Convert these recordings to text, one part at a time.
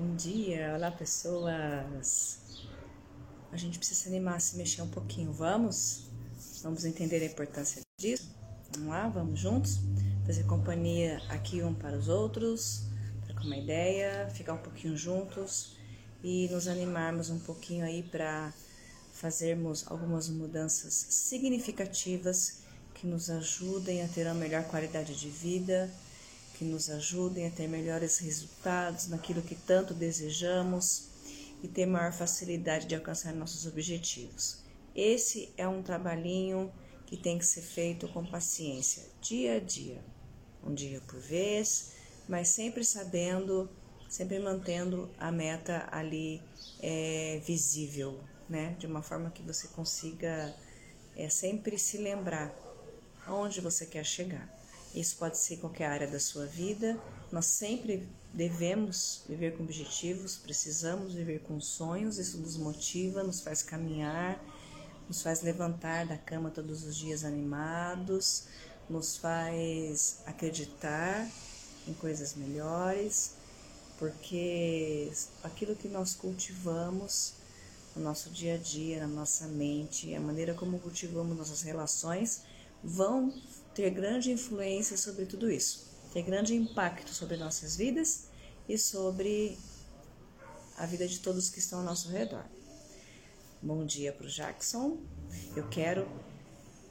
Bom dia, olá pessoas. A gente precisa se animar, se mexer um pouquinho, vamos? Vamos entender a importância disso? Vamos lá, vamos juntos? Fazer companhia aqui um para os outros, trocar uma ideia, ficar um pouquinho juntos e nos animarmos um pouquinho aí para fazermos algumas mudanças significativas que nos ajudem a ter uma melhor qualidade de vida que nos ajudem a ter melhores resultados naquilo que tanto desejamos e ter maior facilidade de alcançar nossos objetivos. Esse é um trabalhinho que tem que ser feito com paciência, dia a dia, um dia por vez, mas sempre sabendo, sempre mantendo a meta ali é, visível, né? De uma forma que você consiga é, sempre se lembrar aonde você quer chegar. Isso pode ser qualquer área da sua vida. Nós sempre devemos viver com objetivos, precisamos viver com sonhos. Isso nos motiva, nos faz caminhar, nos faz levantar da cama todos os dias animados, nos faz acreditar em coisas melhores, porque aquilo que nós cultivamos no nosso dia a dia, na nossa mente, a maneira como cultivamos nossas relações, vão ter grande influência sobre tudo isso, ter grande impacto sobre nossas vidas e sobre a vida de todos que estão ao nosso redor. Bom dia para o Jackson. Eu quero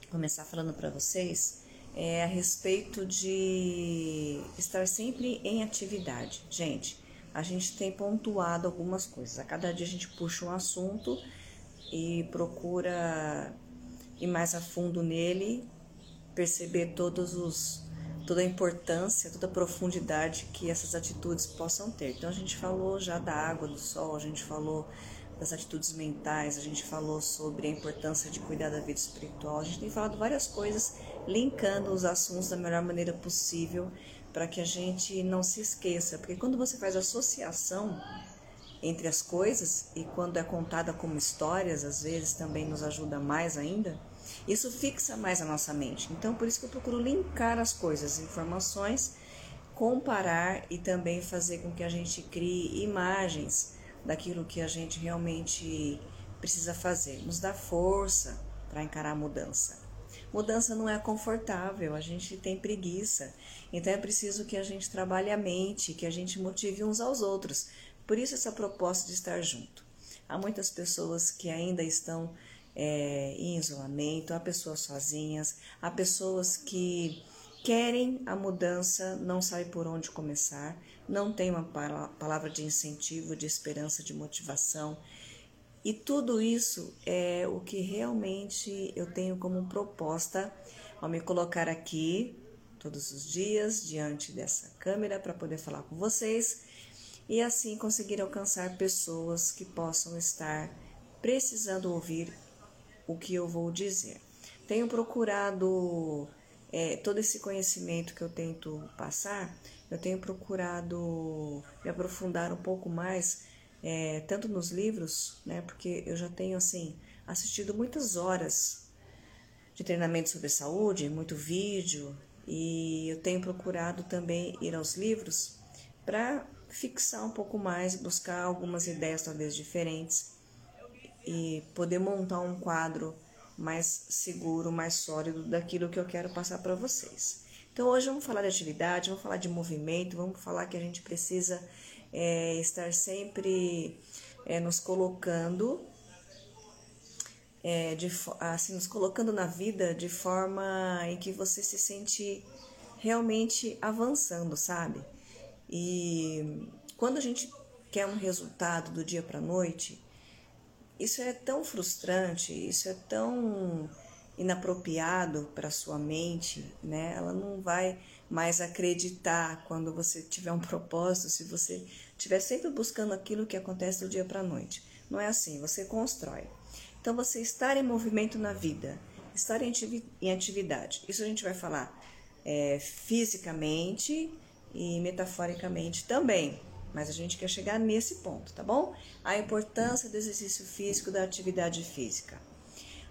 começar falando para vocês é, a respeito de estar sempre em atividade. Gente, a gente tem pontuado algumas coisas. A cada dia a gente puxa um assunto e procura ir mais a fundo nele perceber todos os toda a importância, toda a profundidade que essas atitudes possam ter. Então a gente falou já da água, do sol, a gente falou das atitudes mentais, a gente falou sobre a importância de cuidar da vida espiritual. A gente tem falado várias coisas linkando os assuntos da melhor maneira possível para que a gente não se esqueça, porque quando você faz associação entre as coisas e quando é contada como histórias, às vezes também nos ajuda mais ainda isso fixa mais a nossa mente. Então, por isso que eu procuro linkar as coisas, informações, comparar e também fazer com que a gente crie imagens daquilo que a gente realmente precisa fazer. Nos dá força para encarar a mudança. Mudança não é confortável, a gente tem preguiça. Então é preciso que a gente trabalhe a mente, que a gente motive uns aos outros. Por isso essa proposta de estar junto. Há muitas pessoas que ainda estão é, em isolamento, há pessoas sozinhas, há pessoas que querem a mudança, não sabem por onde começar, não tem uma palavra de incentivo, de esperança, de motivação. E tudo isso é o que realmente eu tenho como proposta ao me colocar aqui todos os dias diante dessa câmera para poder falar com vocês e assim conseguir alcançar pessoas que possam estar precisando ouvir o que eu vou dizer. Tenho procurado é, todo esse conhecimento que eu tento passar, eu tenho procurado me aprofundar um pouco mais, é, tanto nos livros, né, porque eu já tenho assim assistido muitas horas de treinamento sobre saúde, muito vídeo, e eu tenho procurado também ir aos livros para fixar um pouco mais, buscar algumas ideias talvez diferentes e poder montar um quadro mais seguro, mais sólido daquilo que eu quero passar para vocês. Então hoje vamos falar de atividade, vamos falar de movimento, vamos falar que a gente precisa é, estar sempre é, nos colocando é, de, assim, nos colocando na vida de forma em que você se sente realmente avançando, sabe? E quando a gente quer um resultado do dia para noite, isso é tão frustrante, isso é tão inapropriado para sua mente, né? Ela não vai mais acreditar quando você tiver um propósito, se você estiver sempre buscando aquilo que acontece do dia para a noite. Não é assim, você constrói. Então, você estar em movimento na vida, estar em atividade, isso a gente vai falar é, fisicamente e metaforicamente também, mas a gente quer chegar nesse ponto, tá bom? A importância do exercício físico, da atividade física.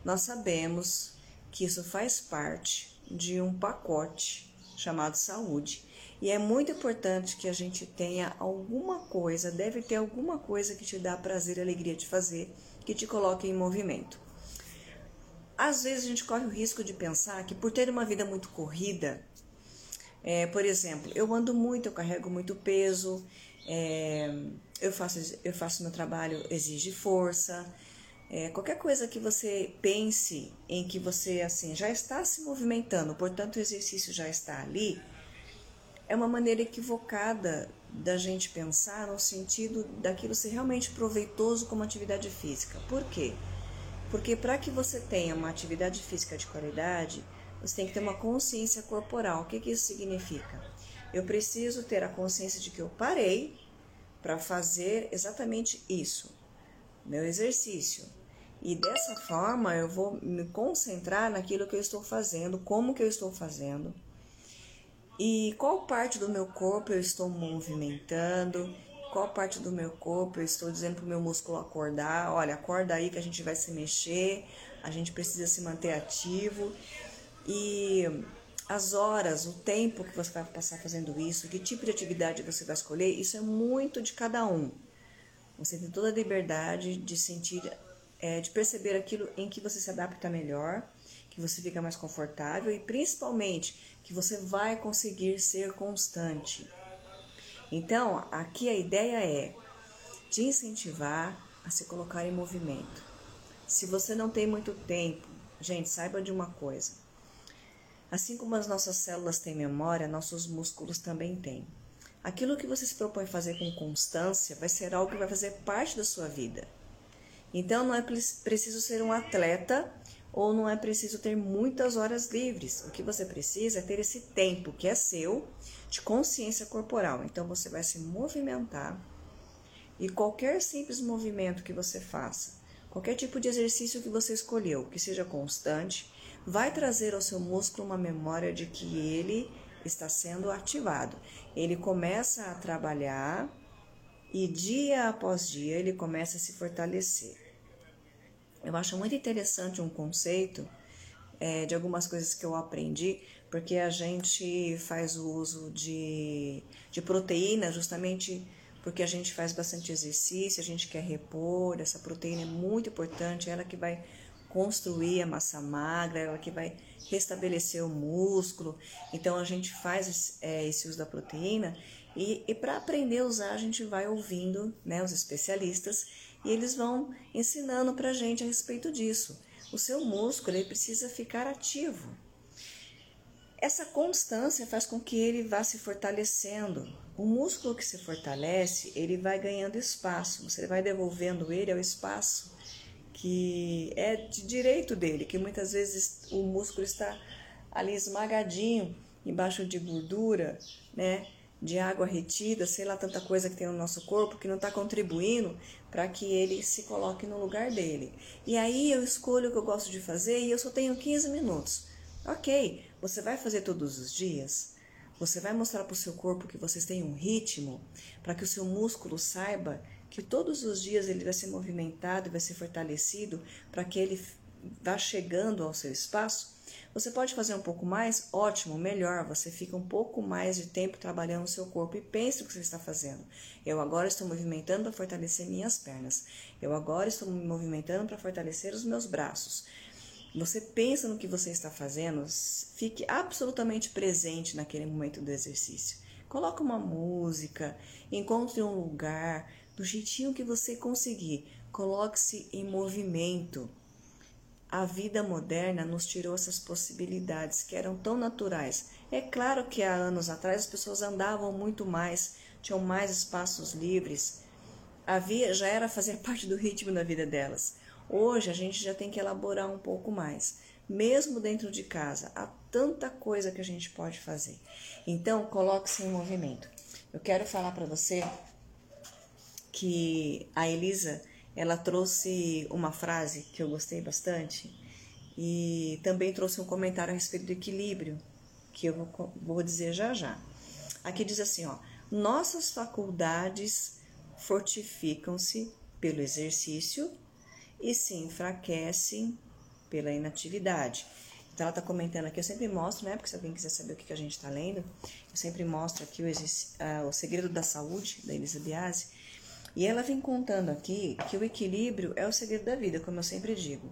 Nós sabemos que isso faz parte de um pacote chamado saúde. E é muito importante que a gente tenha alguma coisa, deve ter alguma coisa que te dá prazer e alegria de fazer, que te coloque em movimento. Às vezes a gente corre o risco de pensar que por ter uma vida muito corrida, é, por exemplo, eu ando muito, eu carrego muito peso, é, eu faço eu faço meu trabalho exige força, é, qualquer coisa que você pense em que você assim já está se movimentando, portanto o exercício já está ali, é uma maneira equivocada da gente pensar no sentido daquilo ser realmente proveitoso como atividade física. Por quê? Porque para que você tenha uma atividade física de qualidade, você tem que ter uma consciência corporal. O que, que isso significa? Eu preciso ter a consciência de que eu parei para fazer exatamente isso, meu exercício. E dessa forma eu vou me concentrar naquilo que eu estou fazendo, como que eu estou fazendo e qual parte do meu corpo eu estou movimentando, qual parte do meu corpo eu estou dizendo para o meu músculo acordar, olha, acorda aí que a gente vai se mexer, a gente precisa se manter ativo e as horas, o tempo que você vai passar fazendo isso, que tipo de atividade você vai escolher, isso é muito de cada um. Você tem toda a liberdade de sentir é, de perceber aquilo em que você se adapta melhor, que você fica mais confortável e principalmente que você vai conseguir ser constante. Então, aqui a ideia é te incentivar a se colocar em movimento. Se você não tem muito tempo, gente, saiba de uma coisa. Assim como as nossas células têm memória, nossos músculos também têm. Aquilo que você se propõe fazer com constância vai ser algo que vai fazer parte da sua vida. Então não é preciso ser um atleta ou não é preciso ter muitas horas livres. O que você precisa é ter esse tempo que é seu de consciência corporal. Então você vai se movimentar e qualquer simples movimento que você faça, qualquer tipo de exercício que você escolheu, que seja constante, vai trazer ao seu músculo uma memória de que ele está sendo ativado. Ele começa a trabalhar e dia após dia ele começa a se fortalecer. Eu acho muito interessante um conceito é, de algumas coisas que eu aprendi, porque a gente faz o uso de, de proteína justamente porque a gente faz bastante exercício, a gente quer repor, essa proteína é muito importante, ela que vai construir a massa magra, ela que vai restabelecer o músculo. Então a gente faz é, esse uso da proteína e, e para aprender a usar, a gente vai ouvindo né, os especialistas e eles vão ensinando para a gente a respeito disso. O seu músculo ele precisa ficar ativo. Essa constância faz com que ele vá se fortalecendo. O músculo que se fortalece, ele vai ganhando espaço. Você vai devolvendo ele ao espaço que é de direito dele, que muitas vezes o músculo está ali esmagadinho embaixo de gordura, né? de água retida, sei lá, tanta coisa que tem no nosso corpo que não está contribuindo para que ele se coloque no lugar dele. E aí eu escolho o que eu gosto de fazer e eu só tenho 15 minutos. Ok, você vai fazer todos os dias? Você vai mostrar para o seu corpo que vocês têm um ritmo para que o seu músculo saiba que todos os dias ele vai ser movimentado vai ser fortalecido para que ele vá chegando ao seu espaço? Você pode fazer um pouco mais? Ótimo, melhor. Você fica um pouco mais de tempo trabalhando o seu corpo e pense o que você está fazendo. Eu agora estou movimentando para fortalecer minhas pernas. Eu agora estou me movimentando para fortalecer os meus braços. Você pensa no que você está fazendo, fique absolutamente presente naquele momento do exercício. Coloque uma música, encontre um lugar, do jeitinho que você conseguir. Coloque-se em movimento. A vida moderna nos tirou essas possibilidades que eram tão naturais. É claro que há anos atrás as pessoas andavam muito mais, tinham mais espaços livres. Havia, já era fazer parte do ritmo da vida delas. Hoje a gente já tem que elaborar um pouco mais. Mesmo dentro de casa, há tanta coisa que a gente pode fazer. Então, coloque-se em movimento. Eu quero falar para você que a Elisa ela trouxe uma frase que eu gostei bastante e também trouxe um comentário a respeito do equilíbrio, que eu vou, vou dizer já já. Aqui diz assim, ó: nossas faculdades fortificam-se pelo exercício e se enfraquecem pela inatividade. Então ela está comentando aqui, eu sempre mostro, né? Porque se alguém quiser saber o que, a gente está lendo, eu sempre mostro aqui o, uh, o Segredo da Saúde, da Elisa Biasi. E ela vem contando aqui que o equilíbrio é o segredo da vida, como eu sempre digo.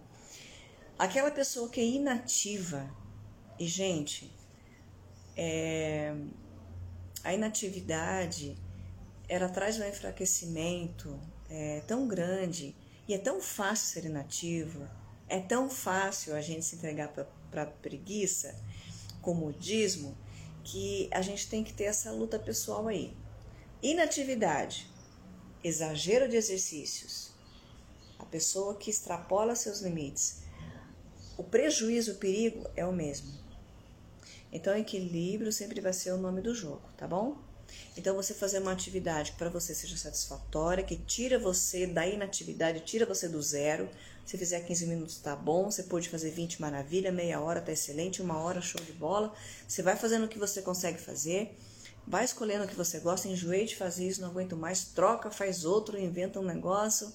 Aquela pessoa que é inativa, e gente, é, a inatividade ela traz um enfraquecimento é, tão grande e é tão fácil ser inativo, é tão fácil a gente se entregar para preguiça, comodismo, que a gente tem que ter essa luta pessoal aí. Inatividade, exagero de exercícios, a pessoa que extrapola seus limites, o prejuízo, o perigo é o mesmo. Então, equilíbrio sempre vai ser o nome do jogo, tá bom? Então, você fazer uma atividade que para você seja satisfatória, que tira você da inatividade, tira você do zero. Se fizer 15 minutos, tá bom. Você pode fazer 20, maravilha. Meia hora, tá excelente. Uma hora, show de bola. Você vai fazendo o que você consegue fazer. Vai escolhendo o que você gosta. Enjoei de fazer isso, não aguento mais. Troca, faz outro, inventa um negócio.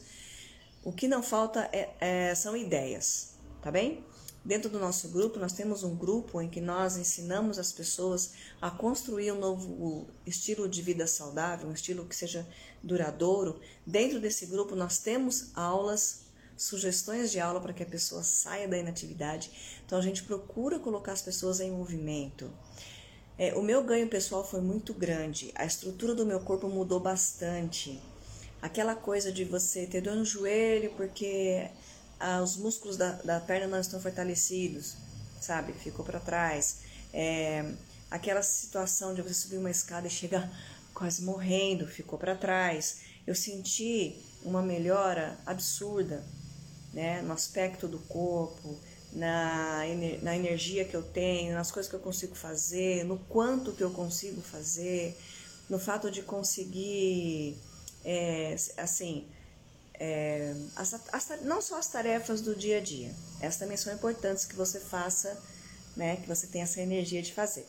O que não falta é, é, são ideias, tá bem? Dentro do nosso grupo, nós temos um grupo em que nós ensinamos as pessoas a construir um novo estilo de vida saudável, um estilo que seja duradouro. Dentro desse grupo, nós temos aulas, sugestões de aula para que a pessoa saia da inatividade. Então, a gente procura colocar as pessoas em movimento. É, o meu ganho pessoal foi muito grande, a estrutura do meu corpo mudou bastante. Aquela coisa de você ter dor no joelho porque ah, os músculos da, da perna não estão fortalecidos, sabe? Ficou para trás. É, aquela situação de você subir uma escada e chegar quase morrendo, ficou para trás. Eu senti uma melhora absurda, né? No aspecto do corpo, na, na energia que eu tenho, nas coisas que eu consigo fazer, no quanto que eu consigo fazer, no fato de conseguir, é, assim, é, as, as, não só as tarefas do dia a dia, essas também são importantes que você faça, né, que você tenha essa energia de fazer.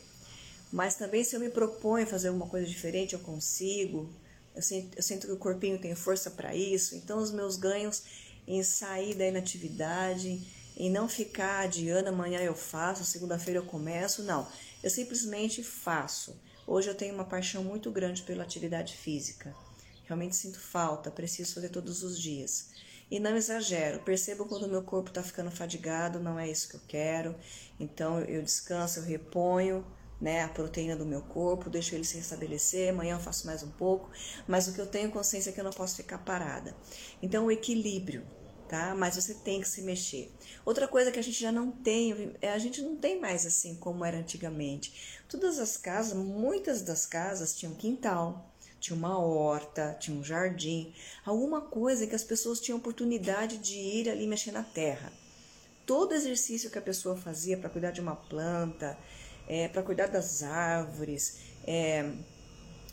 Mas também se eu me proponho a fazer alguma coisa diferente, eu consigo. Eu sinto, eu sinto que o corpinho tem força para isso. Então os meus ganhos em sair da inatividade, em não ficar adiando, amanhã eu faço, segunda-feira eu começo, não. Eu simplesmente faço. Hoje eu tenho uma paixão muito grande pela atividade física. Realmente sinto falta, preciso fazer todos os dias. E não exagero, percebo quando o meu corpo está ficando fadigado, não é isso que eu quero. Então eu descanso, eu reponho né, a proteína do meu corpo, deixo ele se restabelecer, amanhã eu faço mais um pouco, mas o que eu tenho consciência é que eu não posso ficar parada. Então o equilíbrio, tá? Mas você tem que se mexer. Outra coisa que a gente já não tem, é a gente não tem mais assim como era antigamente. Todas as casas, muitas das casas tinham quintal, tinha uma horta, tinha um jardim, alguma coisa que as pessoas tinham oportunidade de ir ali mexer na terra. Todo exercício que a pessoa fazia para cuidar de uma planta, é, para cuidar das árvores, é,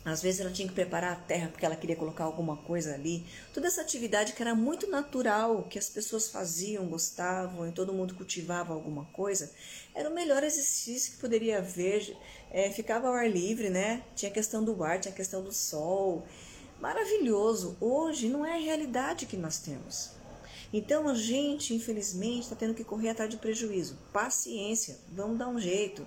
às vezes ela tinha que preparar a terra porque ela queria colocar alguma coisa ali. Toda essa atividade que era muito natural, que as pessoas faziam, gostavam e todo mundo cultivava alguma coisa, era o melhor exercício que poderia haver. É, ficava ao ar livre, né? Tinha a questão do ar, tinha a questão do sol. Maravilhoso. Hoje não é a realidade que nós temos. Então a gente, infelizmente, está tendo que correr atrás de prejuízo. Paciência, vamos dar um jeito.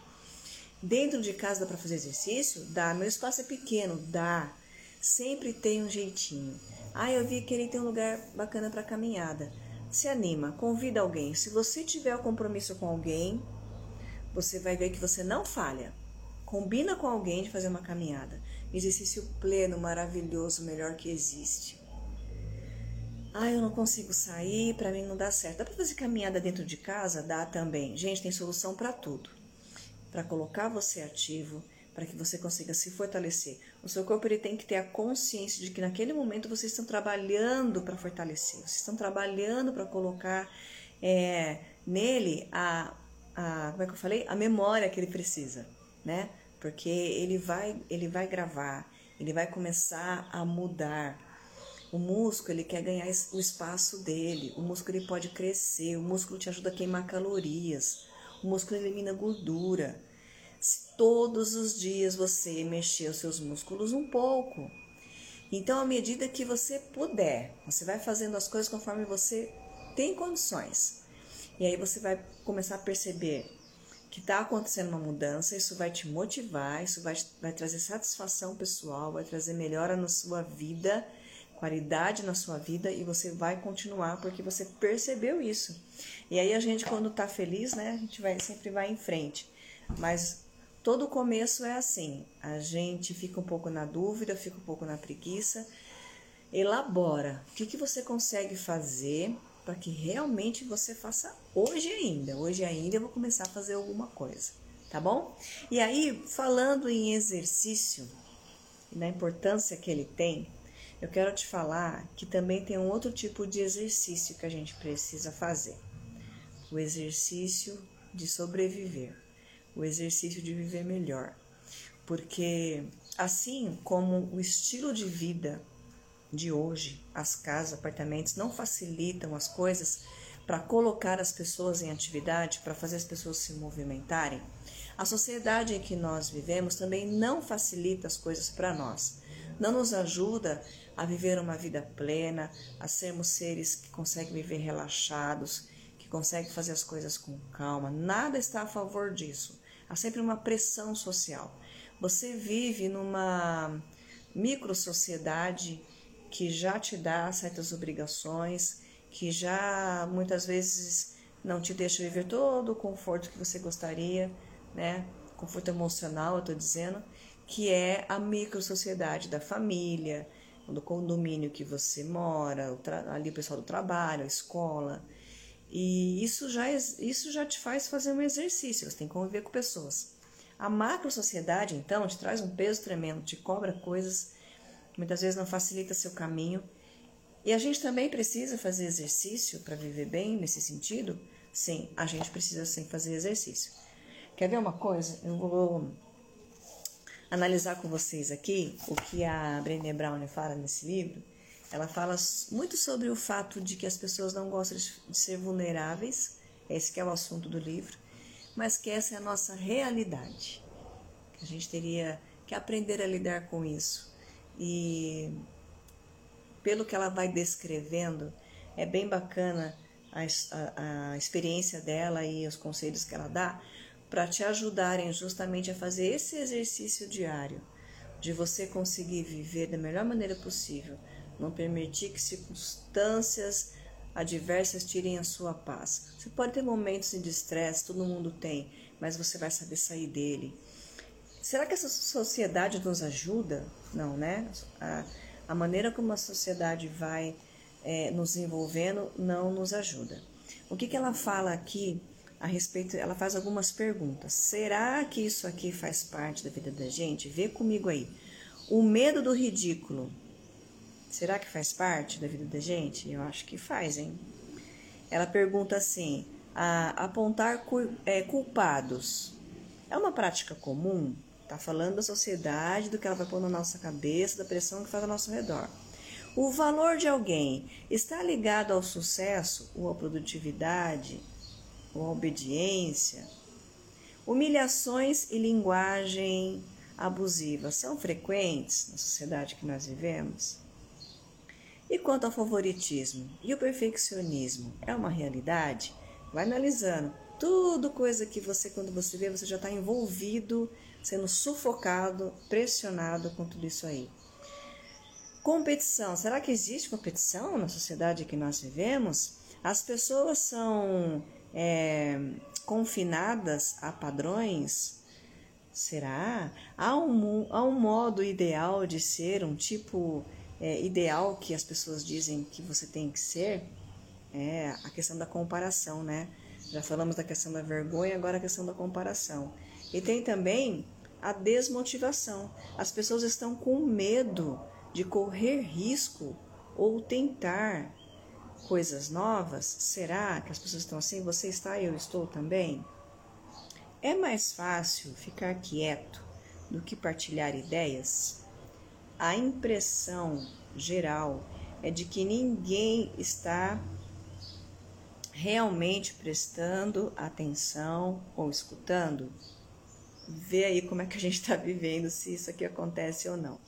Dentro de casa dá para fazer exercício? Dá. Meu espaço é pequeno? Dá. Sempre tem um jeitinho. Ah, eu vi que ele tem um lugar bacana para caminhada. Se anima, convida alguém. Se você tiver o um compromisso com alguém, você vai ver que você não falha. Combina com alguém de fazer uma caminhada. Exercício pleno, maravilhoso, melhor que existe. Ah, eu não consigo sair, para mim não dá certo. Dá para fazer caminhada dentro de casa? Dá também. Gente, tem solução para tudo para colocar você ativo, para que você consiga se fortalecer. O seu corpo ele tem que ter a consciência de que naquele momento vocês estão trabalhando para fortalecer, vocês estão trabalhando para colocar é, nele a, a, como é que eu falei, a memória que ele precisa, né? Porque ele vai, ele vai gravar, ele vai começar a mudar. O músculo ele quer ganhar o espaço dele, o músculo ele pode crescer, o músculo te ajuda a queimar calorias. O músculo elimina gordura. Se todos os dias você mexer os seus músculos um pouco, então à medida que você puder, você vai fazendo as coisas conforme você tem condições. E aí você vai começar a perceber que está acontecendo uma mudança, isso vai te motivar, isso vai, vai trazer satisfação pessoal, vai trazer melhora na sua vida, qualidade na sua vida e você vai continuar porque você percebeu isso. E aí a gente quando está feliz, né, a gente vai sempre vai em frente. Mas todo começo é assim, a gente fica um pouco na dúvida, fica um pouco na preguiça. Elabora o que, que você consegue fazer para que realmente você faça hoje ainda. Hoje ainda eu vou começar a fazer alguma coisa, tá bom? E aí, falando em exercício e na importância que ele tem, eu quero te falar que também tem um outro tipo de exercício que a gente precisa fazer. O exercício de sobreviver, o exercício de viver melhor. Porque assim como o estilo de vida de hoje, as casas, apartamentos não facilitam as coisas para colocar as pessoas em atividade, para fazer as pessoas se movimentarem, a sociedade em que nós vivemos também não facilita as coisas para nós. Não nos ajuda a viver uma vida plena, a sermos seres que conseguem viver relaxados, que conseguem fazer as coisas com calma. Nada está a favor disso. Há sempre uma pressão social. Você vive numa micro sociedade que já te dá certas obrigações, que já muitas vezes não te deixa viver todo o conforto que você gostaria, né? Conforto emocional, eu estou dizendo, que é a micro sociedade da família, do condomínio que você mora, ali o pessoal do trabalho, a escola. E isso já, isso já te faz fazer um exercício, você tem que conviver com pessoas. A macro sociedade, então, te traz um peso tremendo, te cobra coisas muitas vezes não facilita seu caminho. E a gente também precisa fazer exercício para viver bem nesse sentido? Sim, a gente precisa sim fazer exercício. Quer ver uma coisa? Eu vou analisar com vocês aqui o que a Brené Brown fala nesse livro. Ela fala muito sobre o fato de que as pessoas não gostam de ser vulneráveis, esse que é o assunto do livro, mas que essa é a nossa realidade. Que a gente teria que aprender a lidar com isso e pelo que ela vai descrevendo, é bem bacana a, a, a experiência dela e os conselhos que ela dá para te ajudarem justamente a fazer esse exercício diário de você conseguir viver da melhor maneira possível, não permitir que circunstâncias adversas tirem a sua paz. Você pode ter momentos de estresse, todo mundo tem, mas você vai saber sair dele. Será que essa sociedade nos ajuda? Não, né? A, a maneira como a sociedade vai é, nos envolvendo não nos ajuda. O que, que ela fala aqui a respeito? Ela faz algumas perguntas. Será que isso aqui faz parte da vida da gente? Vê comigo aí. O medo do ridículo. Será que faz parte da vida da gente? Eu acho que faz, hein? Ela pergunta assim: apontar é, culpados é uma prática comum? Está falando da sociedade, do que ela vai pôr na nossa cabeça, da pressão que faz ao nosso redor. O valor de alguém está ligado ao sucesso ou à produtividade à obediência? Humilhações e linguagem abusiva são frequentes na sociedade que nós vivemos? E quanto ao favoritismo e o perfeccionismo, é uma realidade? Vai analisando. Tudo coisa que você, quando você vê, você já está envolvido sendo sufocado, pressionado com tudo isso aí. Competição. Será que existe competição na sociedade que nós vivemos? As pessoas são é, confinadas a padrões? Será? Há um, há um modo ideal de ser, um tipo é, ideal que as pessoas dizem que você tem que ser? É a questão da comparação, né? Já falamos da questão da vergonha, agora a questão da comparação. E tem também a desmotivação. As pessoas estão com medo de correr risco ou tentar coisas novas. Será que as pessoas estão assim? Você está e eu estou também? É mais fácil ficar quieto do que partilhar ideias? A impressão geral é de que ninguém está realmente prestando atenção ou escutando, vê aí como é que a gente está vivendo, se isso aqui acontece ou não.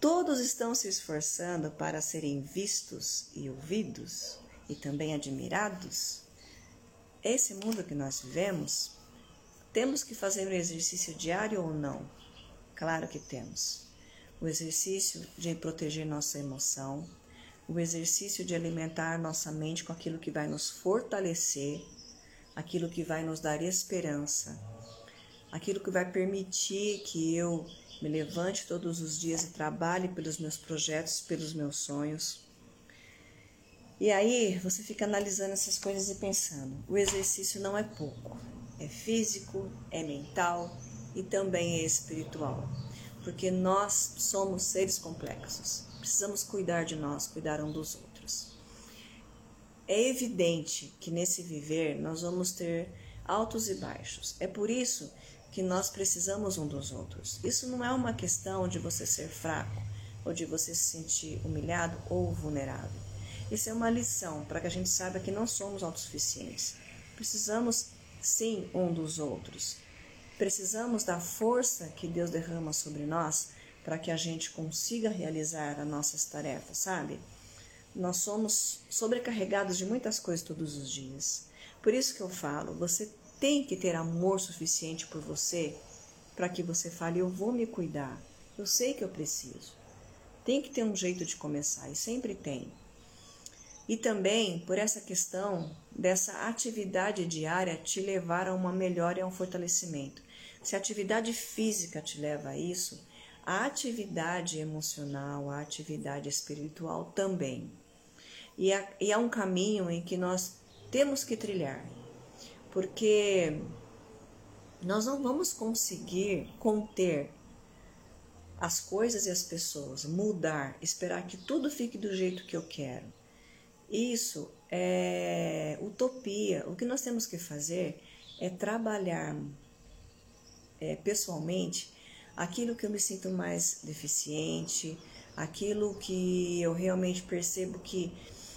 Todos estão se esforçando para serem vistos e ouvidos e também admirados. Esse mundo que nós vivemos, temos que fazer um exercício diário ou não? Claro que temos. O exercício de proteger nossa emoção, o exercício de alimentar nossa mente com aquilo que vai nos fortalecer, aquilo que vai nos dar esperança, aquilo que vai permitir que eu me levante todos os dias e trabalhe pelos meus projetos, pelos meus sonhos. E aí você fica analisando essas coisas e pensando: o exercício não é pouco, é físico, é mental e também é espiritual, porque nós somos seres complexos, precisamos cuidar de nós, cuidar um dos outros. É evidente que nesse viver nós vamos ter altos e baixos, é por isso que nós precisamos um dos outros. Isso não é uma questão de você ser fraco ou de você se sentir humilhado ou vulnerável. Isso é uma lição para que a gente saiba que não somos autossuficientes. Precisamos sim um dos outros. Precisamos da força que Deus derrama sobre nós para que a gente consiga realizar as nossas tarefas, sabe? Nós somos sobrecarregados de muitas coisas todos os dias. Por isso que eu falo, você tem que ter amor suficiente por você para que você fale: Eu vou me cuidar, eu sei que eu preciso. Tem que ter um jeito de começar, e sempre tem. E também por essa questão dessa atividade diária te levar a uma melhora e a um fortalecimento. Se a atividade física te leva a isso, a atividade emocional, a atividade espiritual também. E é, e é um caminho em que nós temos que trilhar porque nós não vamos conseguir conter as coisas e as pessoas, mudar, esperar que tudo fique do jeito que eu quero. Isso é utopia. O que nós temos que fazer é trabalhar é, pessoalmente aquilo que eu me sinto mais deficiente, aquilo que eu realmente percebo que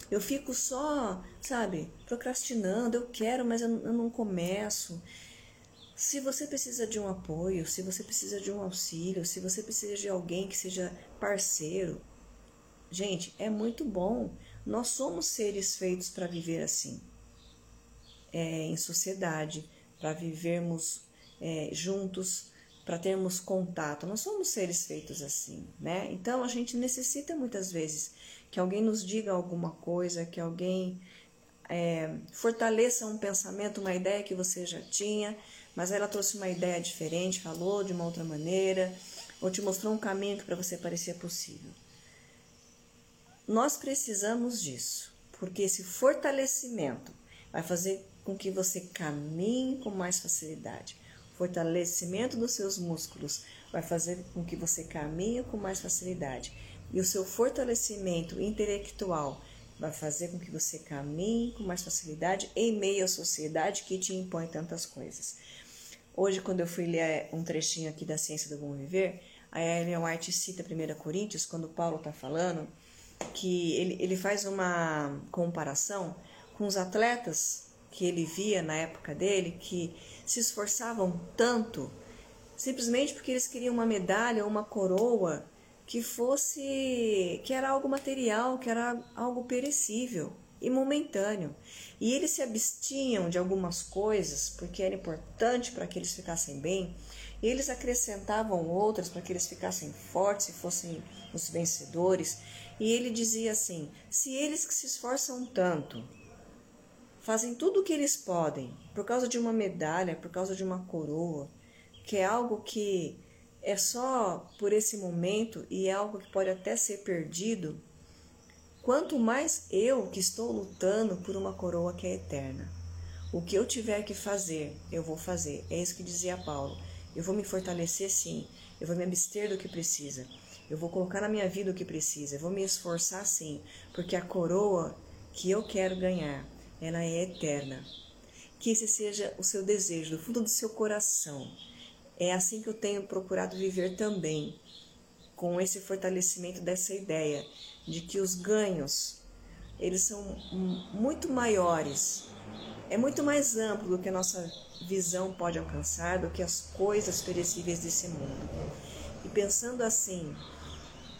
eu fico só, sabe, procrastinando. Eu quero, mas eu, eu não começo. Se você precisa de um apoio, se você precisa de um auxílio, se você precisa de alguém que seja parceiro, gente, é muito bom. Nós somos seres feitos para viver assim, é, em sociedade, para vivermos é, juntos, para termos contato. Nós somos seres feitos assim, né? Então a gente necessita muitas vezes que alguém nos diga alguma coisa, que alguém é, fortaleça um pensamento, uma ideia que você já tinha, mas ela trouxe uma ideia diferente, falou de uma outra maneira, ou te mostrou um caminho que para você parecia possível. Nós precisamos disso, porque esse fortalecimento vai fazer com que você caminhe com mais facilidade. O fortalecimento dos seus músculos vai fazer com que você caminhe com mais facilidade e o seu fortalecimento intelectual vai fazer com que você caminhe com mais facilidade em meio à sociedade que te impõe tantas coisas. Hoje, quando eu fui ler um trechinho aqui da Ciência do Bom Viver, a Ellen White cita 1 Coríntios, quando Paulo está falando, que ele, ele faz uma comparação com os atletas que ele via na época dele, que se esforçavam tanto simplesmente porque eles queriam uma medalha ou uma coroa que fosse que era algo material, que era algo perecível e momentâneo. E eles se abstinham de algumas coisas porque era importante para que eles ficassem bem, e eles acrescentavam outras para que eles ficassem fortes e fossem os vencedores. E ele dizia assim: se eles que se esforçam tanto fazem tudo o que eles podem por causa de uma medalha, por causa de uma coroa, que é algo que é só por esse momento e é algo que pode até ser perdido, quanto mais eu que estou lutando por uma coroa que é eterna. O que eu tiver que fazer, eu vou fazer. É isso que dizia Paulo. Eu vou me fortalecer sim, eu vou me abster do que precisa. Eu vou colocar na minha vida o que precisa, eu vou me esforçar sim, porque a coroa que eu quero ganhar, ela é eterna. Que esse seja o seu desejo, do fundo do seu coração é assim que eu tenho procurado viver também, com esse fortalecimento dessa ideia de que os ganhos eles são muito maiores, é muito mais amplo do que a nossa visão pode alcançar, do que as coisas perecíveis desse mundo. E pensando assim,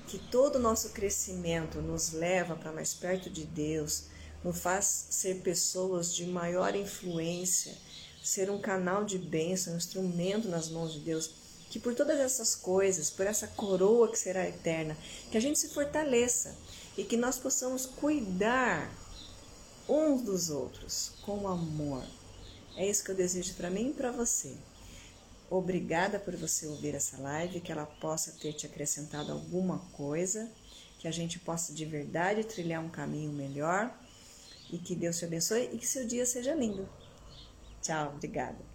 que todo o nosso crescimento nos leva para mais perto de Deus, nos faz ser pessoas de maior influência ser um canal de bênção, um instrumento nas mãos de Deus. Que por todas essas coisas, por essa coroa que será eterna, que a gente se fortaleça e que nós possamos cuidar uns dos outros com amor. É isso que eu desejo para mim e para você. Obrigada por você ouvir essa live, que ela possa ter te acrescentado alguma coisa, que a gente possa de verdade trilhar um caminho melhor e que Deus te abençoe e que seu dia seja lindo. Tchau, obrigada.